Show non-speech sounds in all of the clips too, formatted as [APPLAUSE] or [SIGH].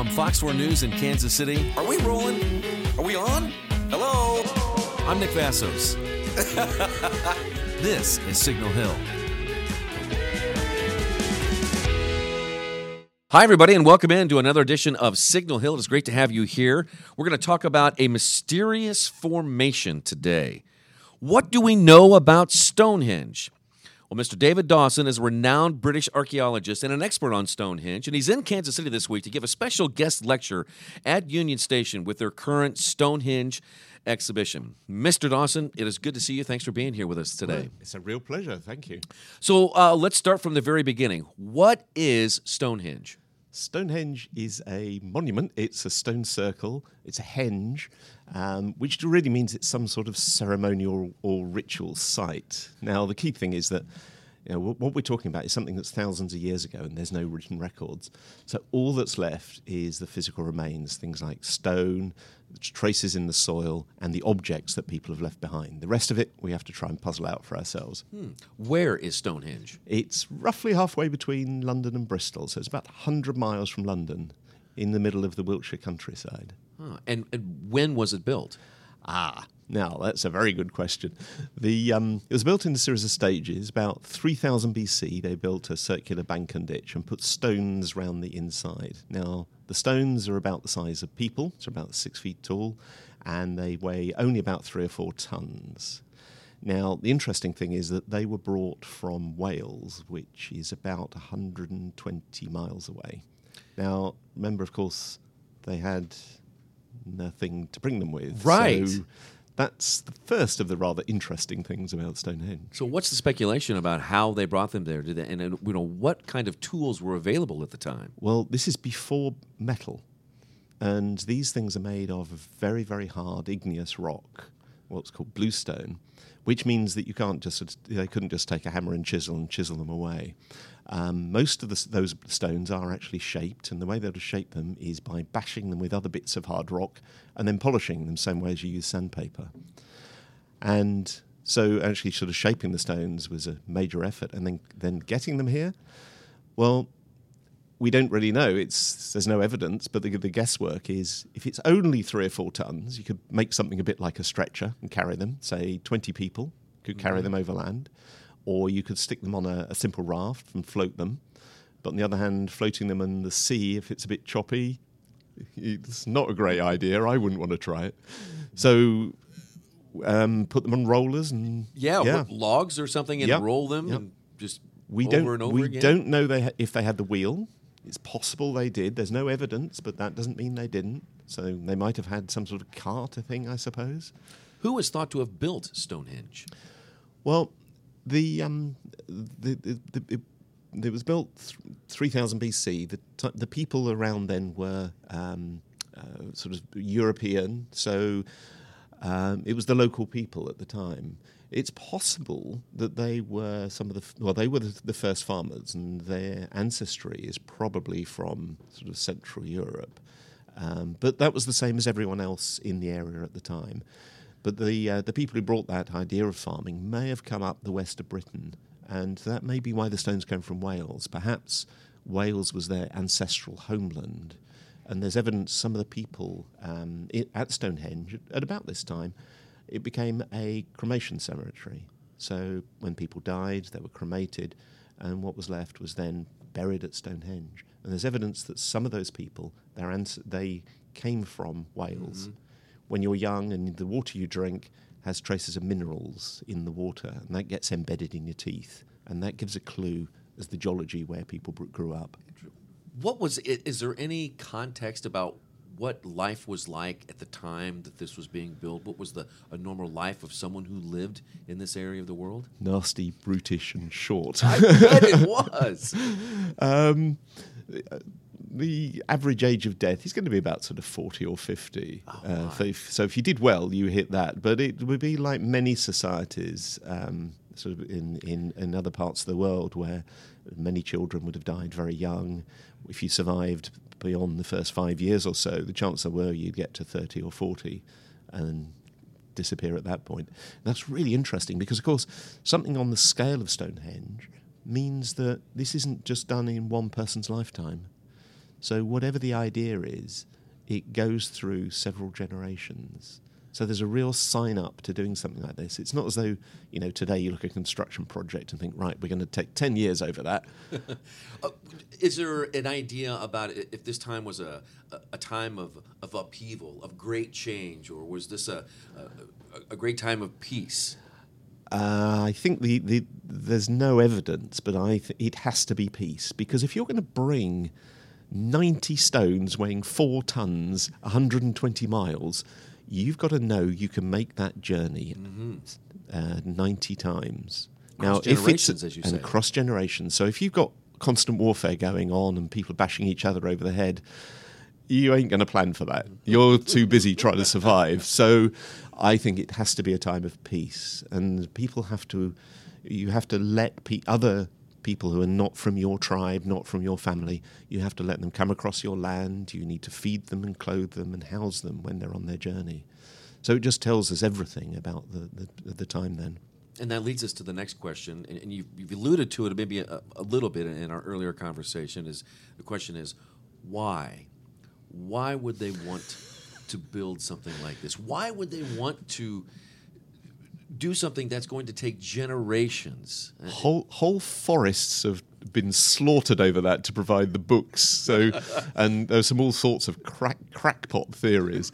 From Fox 4 News in Kansas City, Are we rolling? Are we on? Hello? I'm Nick Vasos. [LAUGHS] this is Signal Hill. Hi, everybody, and welcome in to another edition of Signal Hill. It's great to have you here. We're going to talk about a mysterious formation today. What do we know about Stonehenge? Well, Mr. David Dawson is a renowned British archaeologist and an expert on Stonehenge, and he's in Kansas City this week to give a special guest lecture at Union Station with their current Stonehenge exhibition. Mr. Dawson, it is good to see you. Thanks for being here with us today. It's a real pleasure. Thank you. So uh, let's start from the very beginning. What is Stonehenge? Stonehenge is a monument. It's a stone circle. It's a henge, um, which really means it's some sort of ceremonial or ritual site. Now, the key thing is that you know, what we're talking about is something that's thousands of years ago and there's no written records. So all that's left is the physical remains, things like stone, traces in the soil, and the objects that people have left behind. The rest of it we have to try and puzzle out for ourselves. Hmm. Where is Stonehenge? It's roughly halfway between London and Bristol, so it's about 100 miles from London in the middle of the Wiltshire countryside. And, and when was it built? Ah, now that's a very good question. The um, it was built in a series of stages. About 3000 BC, they built a circular bank and ditch and put stones round the inside. Now the stones are about the size of people, so about six feet tall, and they weigh only about three or four tons. Now, the interesting thing is that they were brought from Wales, which is about 120 miles away. Now, remember, of course, they had nothing to bring them with. Right. So that's the first of the rather interesting things about Stonehenge. So, what's the speculation about how they brought them there? Did they, and, and you know what kind of tools were available at the time? Well, this is before metal, and these things are made of very, very hard igneous rock, what's called bluestone, which means that you can't just they couldn't just take a hammer and chisel and chisel them away. Um, most of the, those stones are actually shaped, and the way they would shape them is by bashing them with other bits of hard rock and then polishing them, same way as you use sandpaper. And so, actually, sort of shaping the stones was a major effort, and then then getting them here. Well, we don't really know. It's there's no evidence, but the, the guesswork is if it's only three or four tons, you could make something a bit like a stretcher and carry them. Say, twenty people could carry mm-hmm. them overland or you could stick them on a, a, simple raft and float them. But on the other hand, floating them in the sea, if it's a bit choppy, it's not a great idea. I wouldn't want to try it. So um, put them on rollers and yeah, yeah. logs or something, and yep. roll them yep. and just we over don't, and over we again. don't know they ha- if they had the wheel. It's possible they did. There's no evidence, but that doesn't mean they didn't. So they might have had some sort of carter thing, I suppose. Who was thought to have built Stonehenge? Well, the um, the, the, the, it, it, was built th- 3000 BC. The t- the people around then were um, uh, sort of European, so um, it was the local people at the time. It's possible that they were some of the well, they were the, the first farmers, and their ancestry is probably from sort of Central Europe. Um, but that was the same as everyone else in the area at the time. But the uh, the people who brought that idea of farming may have come up the west of Britain, and that may be why the stones came from Wales. Perhaps Wales was their ancestral homeland, and there's evidence some of the people um, at Stonehenge at about this time, it became a cremation cemetery. So when people died, they were cremated, and what was left was then buried at Stonehenge. And there's evidence that some of those people, their ans- they came from Wales. Mm-hmm when you're young and the water you drink has traces of minerals in the water, and that gets embedded in your teeth, and that gives a clue as the geology where people grew up. What was it? Is there any context about what life was like at the time that this was being built? What was the a normal life of someone who lived in this area of the world? Nasty, brutish, and short. I bet it [LAUGHS] was. um, the average age of death is going to be about sort of 40 or 50. uh, so, if, so if you did well, you hit that. But it would be like many societies, um, sort of in, in, in other parts of the world, where many children would have died very young. If you survived beyond the first five years or so, the chances were you'd get to 30 or 40 and disappear at that point. That's really interesting because, of course, something on the scale of Stonehenge means that this isn't just done in one person's lifetime. So, whatever the idea is, it goes through several generations. So there's a real sign up to doing something like this. It's not as though, you know, today you look at a construction project and think, right, we're going to take 10 years over that. [LAUGHS] uh, is there an idea about if this time was a, a time of, of upheaval, of great change, or was this a, a, a great time of peace? Uh, I think the, the, there's no evidence, but I th- it has to be peace. Because if you're going to bring 90 stones weighing four tons, 120 miles, you've got to know you can make that journey mm-hmm. uh, 90 times. Cross now, if it's as you and say. cross generations. So if you've got constant warfare going on and people bashing each other over the head, you ain't going to plan for that. You're too busy trying to survive. So I think it has to be a time of peace, and people have to. You have to let pe- other people who are not from your tribe, not from your family. You have to let them come across your land. You need to feed them and clothe them and house them when they're on their journey. So it just tells us everything about the, the, the time then. And that leads us to the next question, and, and you've, you've, alluded to it maybe a, a, little bit in our earlier conversation. Is the question is why? Why would they want to build something like this? Why would they want to do something that's going to take generations. Whole whole forests have been slaughtered over that to provide the books. So, [LAUGHS] and there's some all sorts of crack, crackpot theories,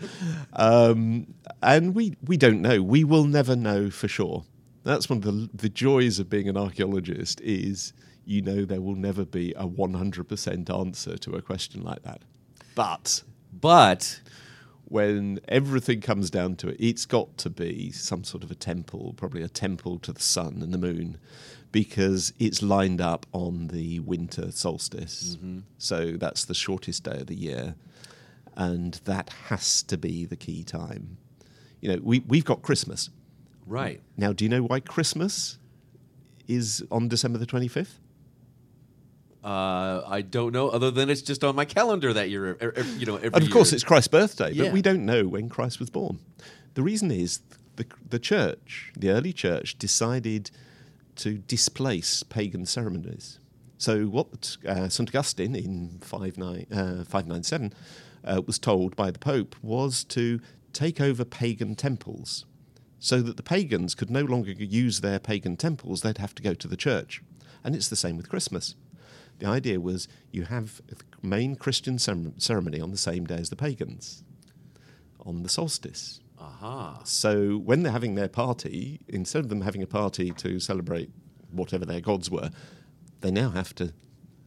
um, and we we don't know. We will never know for sure. That's one of the the joys of being an archaeologist is you know there will never be a 100% answer to a question like that. But but when everything comes down to it, it's got to be some sort of a temple, probably a temple to the sun and the moon, because it's lined up on the winter solstice. Mm-hmm. So that's the shortest day of the year. And that has to be the key time. You know, we, we've got Christmas. Right. Now, do you know why Christmas is on December the 25th? Uh, I don't know, other than it's just on my calendar that year. You know, every and of course year. it's Christ's birthday, yeah. but we don't know when Christ was born. The reason is the the church, the early church, decided to displace pagan ceremonies. So what uh, St Augustine in 59, uh, 597 uh, was told by the Pope was to take over pagan temples, so that the pagans could no longer use their pagan temples; they'd have to go to the church. And it's the same with Christmas. The idea was you have the main Christian ceremony on the same day as the pagans, on the solstice. Aha. So when they're having their party, instead of them having a party to celebrate whatever their gods were, they now have to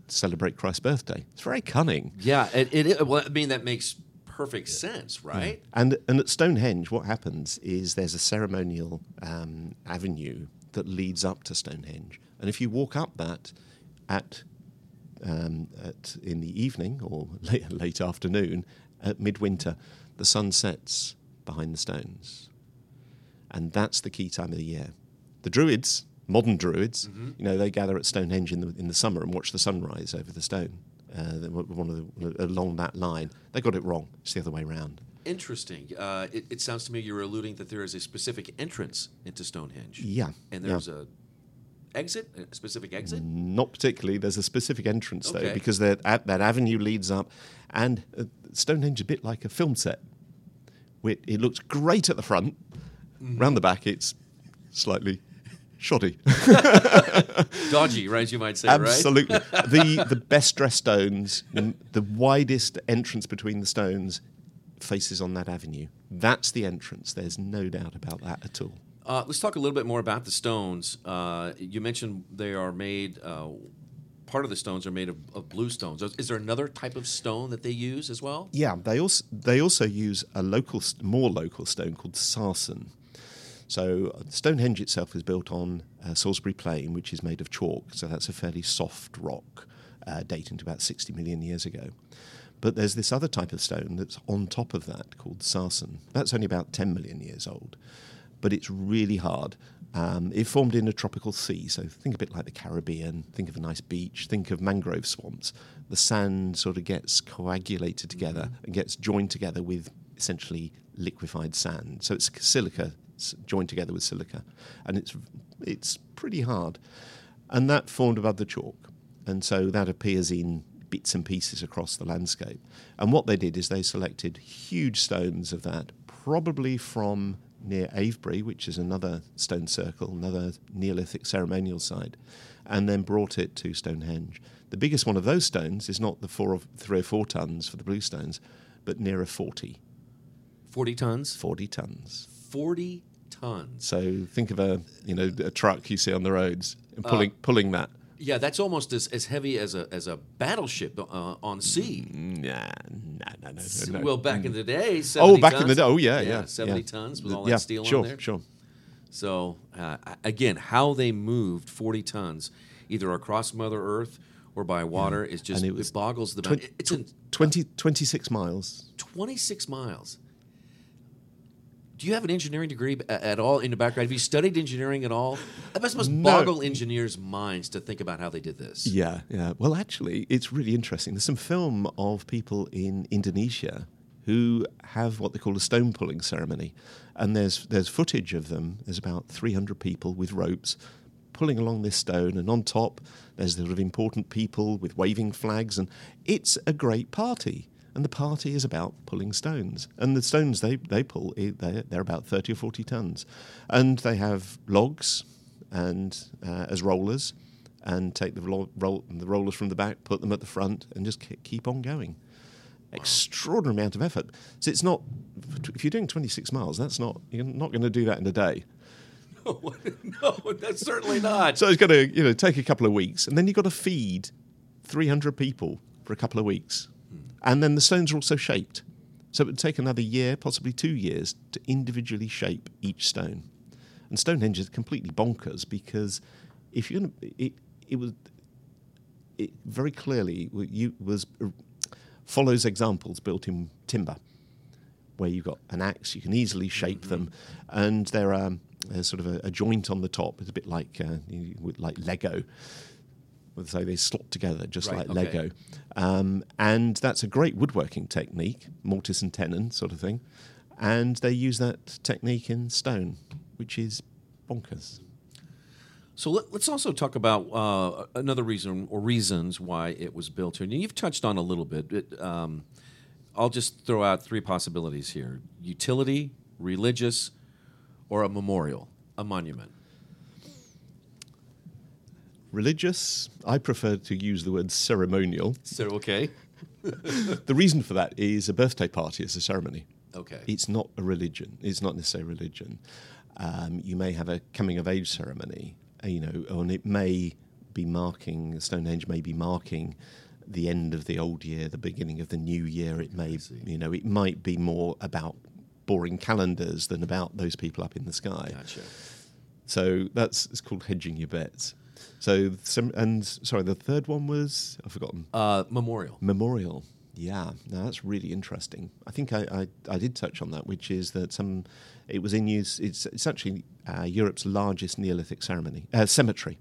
celebrate Christ's birthday. It's very cunning. Yeah, it, it well, I mean that makes perfect sense, right? Yeah. And and at Stonehenge, what happens is there's a ceremonial um, avenue that leads up to Stonehenge, and if you walk up that at um, at, in the evening or [LAUGHS] late, late afternoon, at midwinter, the sun sets behind the stones. And that's the key time of the year. The Druids, modern Druids, mm-hmm. you know, they gather at Stonehenge in the, in the summer and watch the sunrise over the stone. Uh, one of the, along that line. They got it wrong. It's the other way around. Interesting. Uh, it, it, sounds to me you're alluding that there is a specific entrance into Stonehenge. Yeah. And there's yeah. a exit, a specific exit? Not particularly. There's a specific entrance okay. though, because that that avenue leads up, and uh, Stonehenge is a bit like a film set. It, it looks great at the front. Mm-hmm. Round the back, it's slightly shoddy, [LAUGHS] dodgy, right? As you might say, Absolutely. Right? [LAUGHS] the the best dressed stones, the widest entrance between the stones, faces on that avenue. That's the entrance. There's no doubt about that at all. Uh, let's talk a little bit more about the stones. Uh, you mentioned they are made uh, part of the stones are made of, of blue stones. Is there another type of stone that they use as well? Yeah, they also they also use a local, more local stone called sarsen. So uh, Stonehenge itself is built on uh, Salisbury Plain, which is made of chalk. So that's a fairly soft rock, uh, dating to about 60 million years ago. But there's this other type of stone that's on top of that called sarsen. That's only about 10 million years old, but it's really hard. Um, it formed in a tropical sea, so think a bit like the Caribbean. Think of a nice beach. Think of mangrove swamps. The sand sort of gets coagulated together and gets joined together with essentially liquefied sand. So it's silica s- joined together with silica, and it's it's pretty hard. And that formed above the chalk, and so that appears in bits and pieces across the landscape. And what they did is they selected huge stones of that, probably from near Avebury, which is another stone circle, another Neolithic ceremonial site, and then brought it to Stonehenge. The biggest one of those stones is not the four or three or four tons for the blue stones, but nearer 40, 40 tons? 40 tons. 40 tons. So think of a you know a truck you see on the roads and uh, pulling pulling that. Yeah, that's almost as, as heavy as a as a battleship uh, on sea. Nah, nah, nah, no, no, no. Well, back in the day, 70 oh, back in the day. Oh, yeah, yeah, seventy yeah. tons with all yeah, that steel sure, on there. Sure, sure. So uh, again, how they moved forty tons, either across Mother Earth or by water, is just And it, it boggles the mind. It's in 20, 26 miles. twenty six miles. Do you have an engineering degree at all in the background? Have you studied engineering at all? That must, must No. boggle engineers' minds to think about how they did this. Yeah, yeah. Well, actually, it's really interesting. There's some film of people in Indonesia who have what they call a stone pulling ceremony, and there's there's footage of them. There's about 300 people with ropes pulling along this stone, and on top there's the sort of important people with waving flags, and it's a great party. And the party is about pulling stones, and the stones they they pull eh, they're, they're about 30 or 40 tons, and they have logs and uh, as rollers and take the, ro- roll, the rollers from the back, put them at the front, and just ke- keep on going. Extraordinary amount of effort. So it's not. If you're doing 26 miles, that's not. You're not going to do that in a day. [LAUGHS] no, that's certainly not. So it's going to you know take a couple of weeks, and then you've got to feed 300 people for a couple of weeks, and then the stones are also shaped. So it would take another year, possibly two years, to individually shape each stone. And Stonehenge is completely bonkers because if you're gonna, it, it was it very clearly you was follows examples built in timber where you've got an axe, you can easily shape them, and there are there's sort of a, a joint on the top. It's a bit like uh, like Lego. So they slot together just Right, like okay. Lego, um, and that's a great woodworking technique, mortise and tenon sort of thing. And they use that technique in stone, which is bonkers. So let, us also talk about uh, another reason or reasons why it was built here. And you've touched on a little bit. It, um, I'll just throw out three possibilities here: utility, religious, or a memorial, a monument. Religious, I prefer to use the word ceremonial. So okay, [LAUGHS] The reason for that is a birthday party is a ceremony. okay, It's not a religion. It's not necessarily religion. Um, you may have a coming of age ceremony, uh, you know, and it may be marking Stonehenge may be marking the end of the old year, the beginning of the new year. It may, you know, it might be more about boring calendars than about those people up in the sky. gotcha. So that's it's called hedging your bets. So some and sorry, the third one was I've forgotten. Uh, memorial. Memorial. Yeah, now that's really interesting. I think I, I, I did touch on that, which is that some it was in use. It's it's actually uh, Europe's largest Neolithic ceremony uh, cemetery.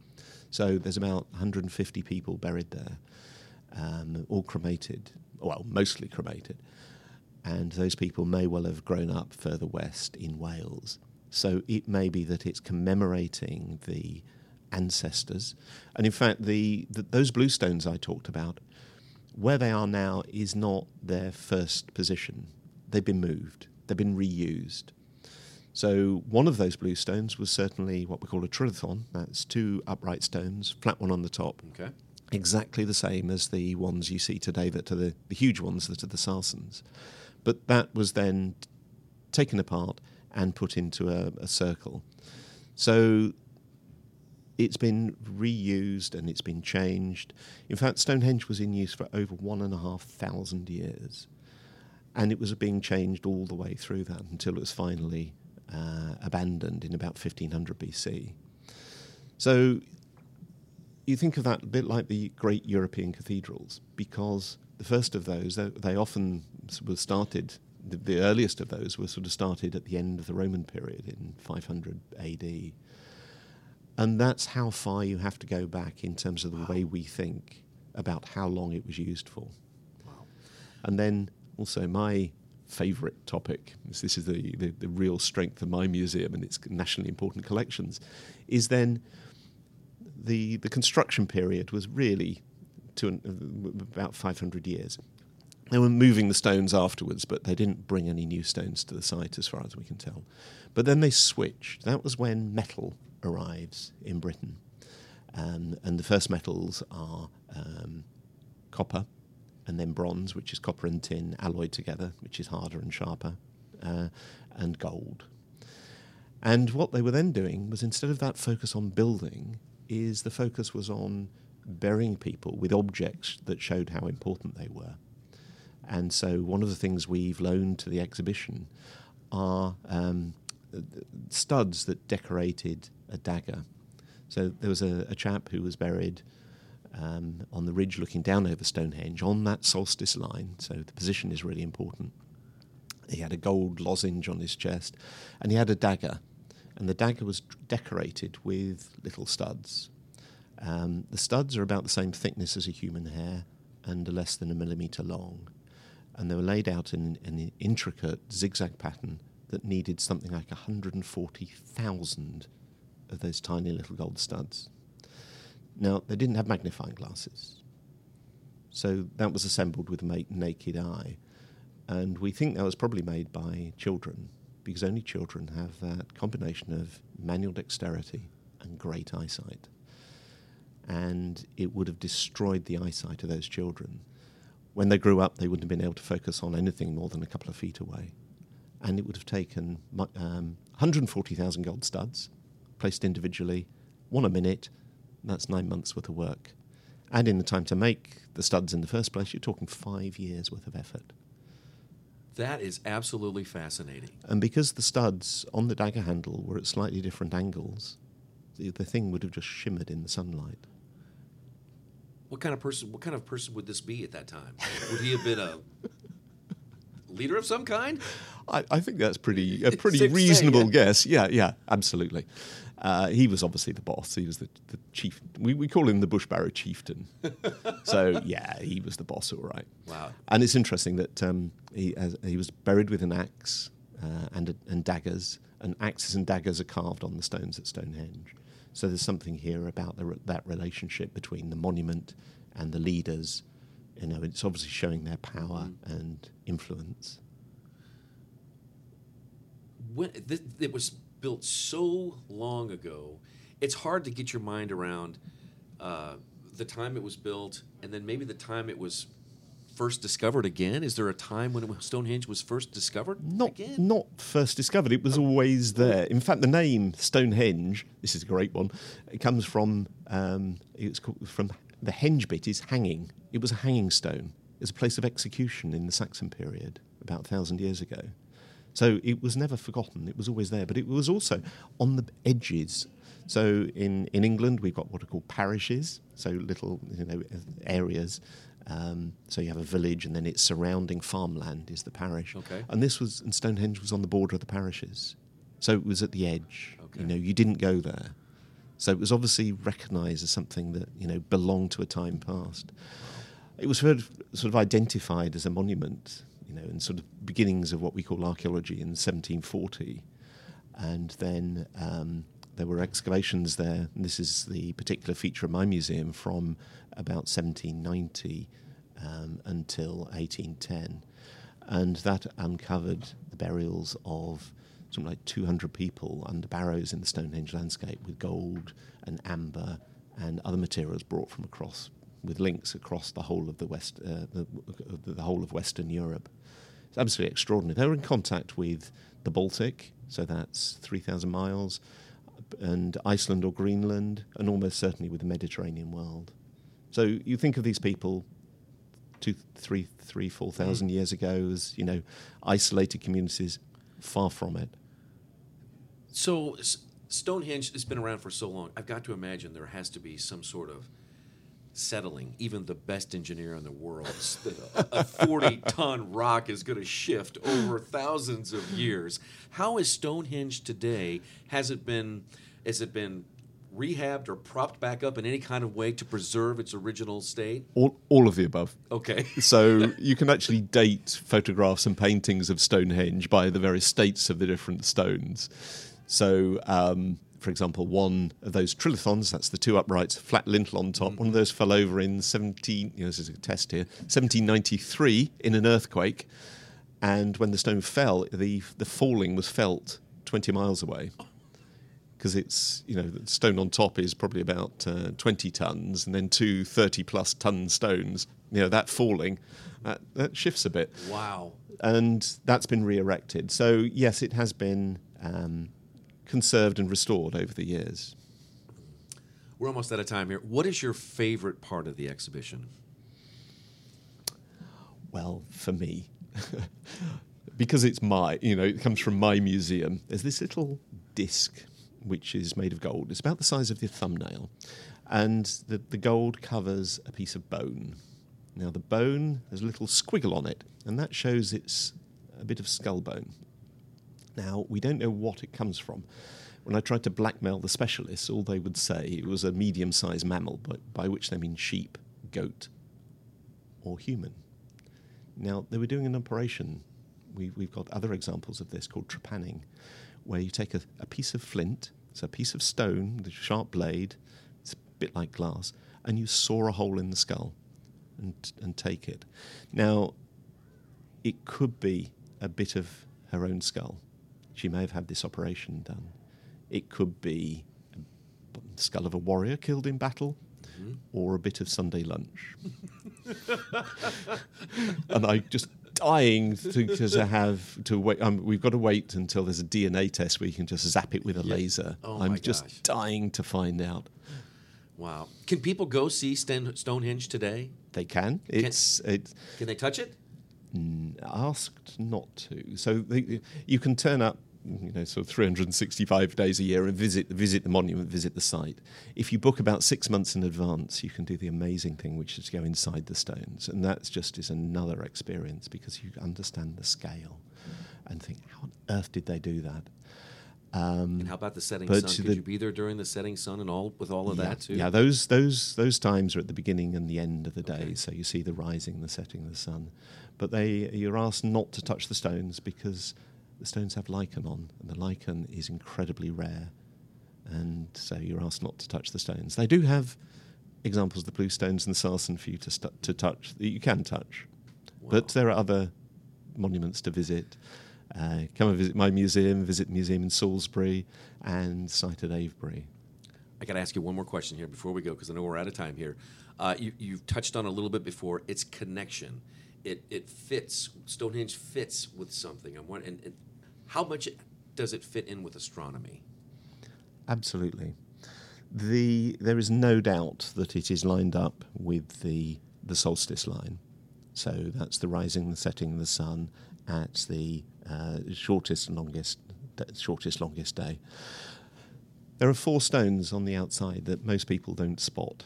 So there's about 150 people buried there, um, all cremated. Well, mostly cremated, and those people may well have grown up further west in Wales. So it may be that it's commemorating the ancestors, and in fact, the, the those blue stones I talked about where they are now is not their first position. They've been moved, they've been reused. So, one of those blue stones was certainly what we call a trilithon. That's two upright stones, flat one on the top, Okay. exactly the same as the ones you see today that are the, the huge ones that are the Sarsens. But that was then taken apart and put into a, a circle. So it's been reused and it's been changed. In fact, Stonehenge was in use for over one and a half thousand years, and it was being changed all the way through that until it was finally uh, abandoned in about 1500 BC. So you think of that a bit like the great European cathedrals, because the first of those, they, they often were started, the, the, earliest of those were sort of started at the end of the Roman period in 500 AD. And that's how far you have to go back in terms of the wow. way we think about how long it was used for. Wow. And then also my favourite topic, this is the, the, the, real strength of my museum and its nationally important collections, is then the, the construction period was really to an, about 500 years. They were moving the stones afterwards, but they didn't bring any new stones to the site as far as we can tell. But then they switched. That was when metal arrives in Britain. Um, and the first metals are um, copper and then bronze, which is copper and tin alloyed together, which is harder and sharper, uh, and gold. And what they were then doing was instead of that focus on building, is the focus was on burying people with objects that showed how important they were. And so one of the things we've loaned to the exhibition are um, studs that decorated a dagger. So there was a, a chap who was buried um, on the ridge looking down over Stonehenge on that solstice line, so the position is really important. He had a gold lozenge on his chest, and he had a dagger, and the dagger was decorated with little studs. Um, the studs are about the same thickness as a human hair and are less than a millimetre long, and they were laid out in, in an intricate zigzag pattern that needed something like 140,000 of those tiny little gold studs. Now, they didn't have magnifying glasses, so that was assembled with a naked eye. And we think that was probably made by children, because only children have that combination of manual dexterity and great eyesight. And it would have destroyed the eyesight of those children. When they grew up, they wouldn't have been able to focus on anything more than a couple of feet away and it would have taken um, 140,000 gold studs placed individually, one a minute. That's nine months worth of work. And in the time to make the studs in the first place, you're talking five years worth of effort. That is absolutely fascinating. And because the studs on the dagger handle were at slightly different angles, the, the thing would have just shimmered in the sunlight. What kind of person? What kind of person would this be at that time? Would he have been a leader of some kind? I, I think that's pretty a pretty reasonable yeah. guess. Yeah, yeah, absolutely. Uh, he was obviously the boss. He was the, the chief. We, we call him the Bush Barrow chieftain. so [LAUGHS] yeah, he was the boss, all right. Wow. And it's interesting that um, he has, he was buried with an axe uh, and and daggers, and axes and daggers are carved on the stones at Stonehenge. So there's something here about the, that relationship between the monument and the leaders you know, it's obviously showing their power mm. and influence. When th- it was built so long ago, it's hard to get your mind around uh, the time it was built, and then maybe the time it was first discovered again? Is there a time when Stonehenge was first discovered? Not again? not first discovered. It was oh. always there. In fact, the name Stonehenge. This is a great one. It comes from um, it's called, from the henge bit is hanging. It was a hanging stone. It was a place of execution in the Saxon period about a thousand years ago. So it was never forgotten. It was always there, but it was also on the edges. So in, in England, we've got what are called parishes, so little you know areas. Um, so you have a village, and then its surrounding farmland is the parish. Okay. And this was, and Stonehenge was on the border of the parishes, so it was at the edge. Okay. You know, you didn't go there. So it was obviously recognised as something that you know belonged to a time past. It was sort of, sort of identified as a monument, you know, in sort of beginnings of what we call archaeology in 1740, and then um, there were excavations there. This is the particular feature of my museum from about 1790 um, until 1810, and that uncovered the burials of something like 200 people under barrows in the Stonehenge landscape with gold and amber and other materials brought from across, with links across the whole of the west, uh, the, the whole of Western Europe. It's absolutely extraordinary. They were in contact with the Baltic, so that's 3,000 miles, and Iceland or Greenland, and almost certainly with the Mediterranean world. So you think of these people two, three, three, four thousand mm. years ago as you know isolated communities. Far from it. So S- Stonehenge has been around for so long. I've got to imagine there has to be some sort of settling. Even the best engineer in the world, a forty-ton rock is going to shift over thousands of years. How is Stonehenge today? Has it been? Has it been? Rehabbed or propped back up in any kind of way to preserve its original state? All, all of the above. Okay. [LAUGHS] So you can actually date photographs and paintings of Stonehenge by the various states of the different stones. So, um, for example, one of those trilithons, that's the two uprights, flat lintel on top, one of those fell over in 17, you know, this is a test here, 1793 in an earthquake. And when the stone fell, the, the falling was felt 20 miles away. Because it's you know the stone on top is probably about uh, 20 tons and then two 30 plus ton stones. You know that falling that, that shifts a bit. Wow. and that's been re-erected. So yes it has been um, conserved and restored over the years We're almost out of time here. What is your favorite part of the exhibition? well for me [LAUGHS] because it's my you know it comes from my museum there's this little disc which is made of gold it's about the size of your thumbnail and the, the gold covers a piece of bone now the bone there's a little squiggle on it and that shows it's a bit of skull bone now we don't know what it comes from when I tried to blackmail the specialists, all they would say it was a medium sized mammal, but by which they mean sheep, goat, or human. Now, they were doing an operation. We, we've got other examples of this called trepanning, where you take a, a piece of flint, it's a piece of stone with a sharp blade, it's a bit like glass, and you saw a hole in the skull and, and take it. Now, it could be a bit of her own skull. She may have had this operation done. It could be a skull of a warrior killed in battle, or a bit of Sunday lunch. [LAUGHS] and I just dying to, have to wait. Um, we've got to wait until there's a DNA test where you can just zap it with a laser. Oh I'm just gosh. dying to find out. Wow. Can people go see Ston- Stonehenge today? They can. It's it's Can they touch it? asked not to. So they, you can turn up, you know, sort of 365 days a year and visit visit the monument, visit the site. If you book about six months in advance, you can do the amazing thing, which is to go inside the stones, and that's just is another experience because you understand the scale and think, how on earth did they do that? Um, and how about the setting sun? Could the- you be there during the setting sun and all with all of yeah, that too? Yeah, those those those times are at the beginning and the end of the day. So you see the rising, the setting of the sun. But they you're asked not to touch the stones because the stones have lichen on, and the lichen is incredibly rare. And so you're asked not to touch the stones. They do have examples of the blue stones and the sarsen for you to stu- to touch that you can touch. But there are other monuments to visit. Uh, come and visit my museum, visit the museum in Salisbury, and site at Avebury. I got to ask you one more question here before we go because I know we're out of time here. Uh, you, you've touched on a little bit before its connection. It, it fits, Stonehenge fits with something. I'm and, and how much does it fit in with astronomy? Absolutely. The there is no doubt that it is lined up with the the solstice line. So that's the rising the setting of the sun at the uh, shortest and longest shortest longest day. There are four stones on the outside that most people don't spot,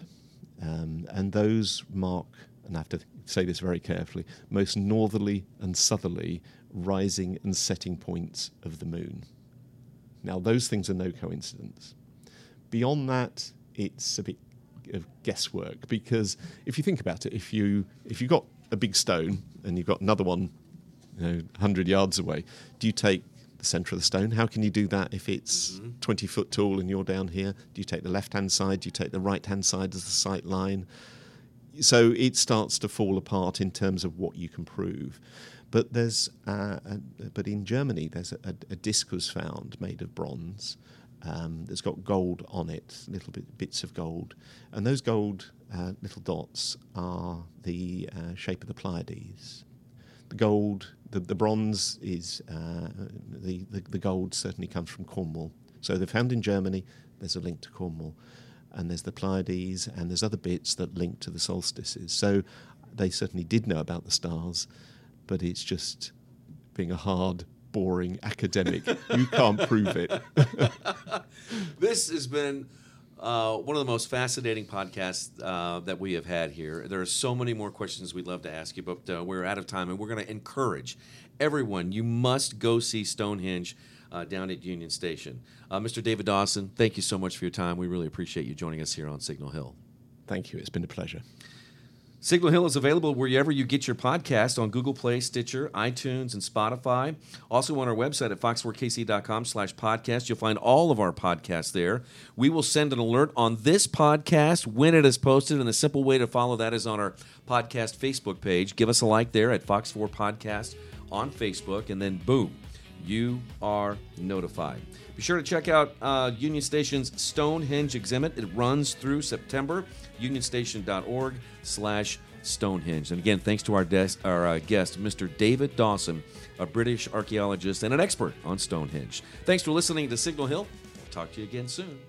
um, and those mark. And I have to say this very carefully: most northerly and southerly rising and setting points of the moon. Now, those things are no coincidence. Beyond that, it's a bit of guesswork because if you think about it, if you if you've got a big stone and you've got another one, you know, hundred yards away, do you take the centre of the stone? How can you do that if it's mm-hmm. twenty foot tall and you're down here? Do you take the left hand side? Do you take the right hand side as the sight line? so it starts to fall apart in terms of what you can prove. But there's, uh, a, but in Germany, there's a, a, a disc was found made of bronze um, that's got gold on it, little bit, bits of gold, and those gold uh, little dots are the uh, shape of the Pleiades. The gold, the, the bronze is uh, the, the the gold certainly comes from Cornwall, So they're found in Germany. There's a link to Cornwall, and there's the Pleiades, and there's other bits that link to the solstices. So they certainly did know about the stars, but it's just being a hard, boring academic. you can't prove it. [LAUGHS] This has been uh, one of the most fascinating podcasts uh, that we have had here. There are so many more questions we'd love to ask you, but uh, we're out of time, and we're going to encourage everyone. You must go see Stonehenge. Uh, down at Union Station. Uh, Mr. David Dawson, thank you so much for your time. We really appreciate you joining us here on Signal Hill. Thank you. It's been a pleasure. Signal Hill is available wherever you get your podcast on Google Play, Stitcher, iTunes, and Spotify. Also on our website at fox4kc.com slash podcast. You'll find all of our podcasts there. We will send an alert on this podcast when it is posted, and the simple way to follow that is on our podcast Facebook page. Give us a like there at Fox4 Podcast on Facebook, and then boom, you are notified. Be sure to check out uh, Union Station's Stonehenge exhibit. It runs through September. UnionStation.org slash Stonehenge. And again, thanks to our, des- our uh, guest, Mr. David Dawson, a British archaeologist and an expert on Stonehenge. Thanks for listening to Signal Hill. We'll talk to you again soon.